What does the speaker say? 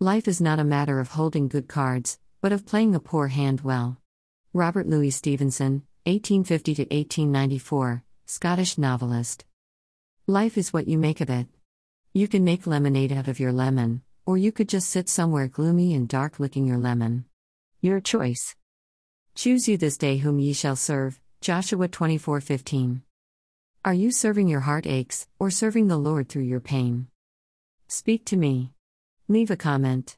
Life is not a matter of holding good cards, but of playing a poor hand well. Robert Louis Stevenson, 1850 1894, Scottish novelist. Life is what you make of it. You can make lemonade out of your lemon, or you could just sit somewhere gloomy and dark licking your lemon. Your choice. Choose you this day whom ye shall serve. Joshua 24:15. Are you serving your heartaches or serving the Lord through your pain? Speak to me. Leave a comment.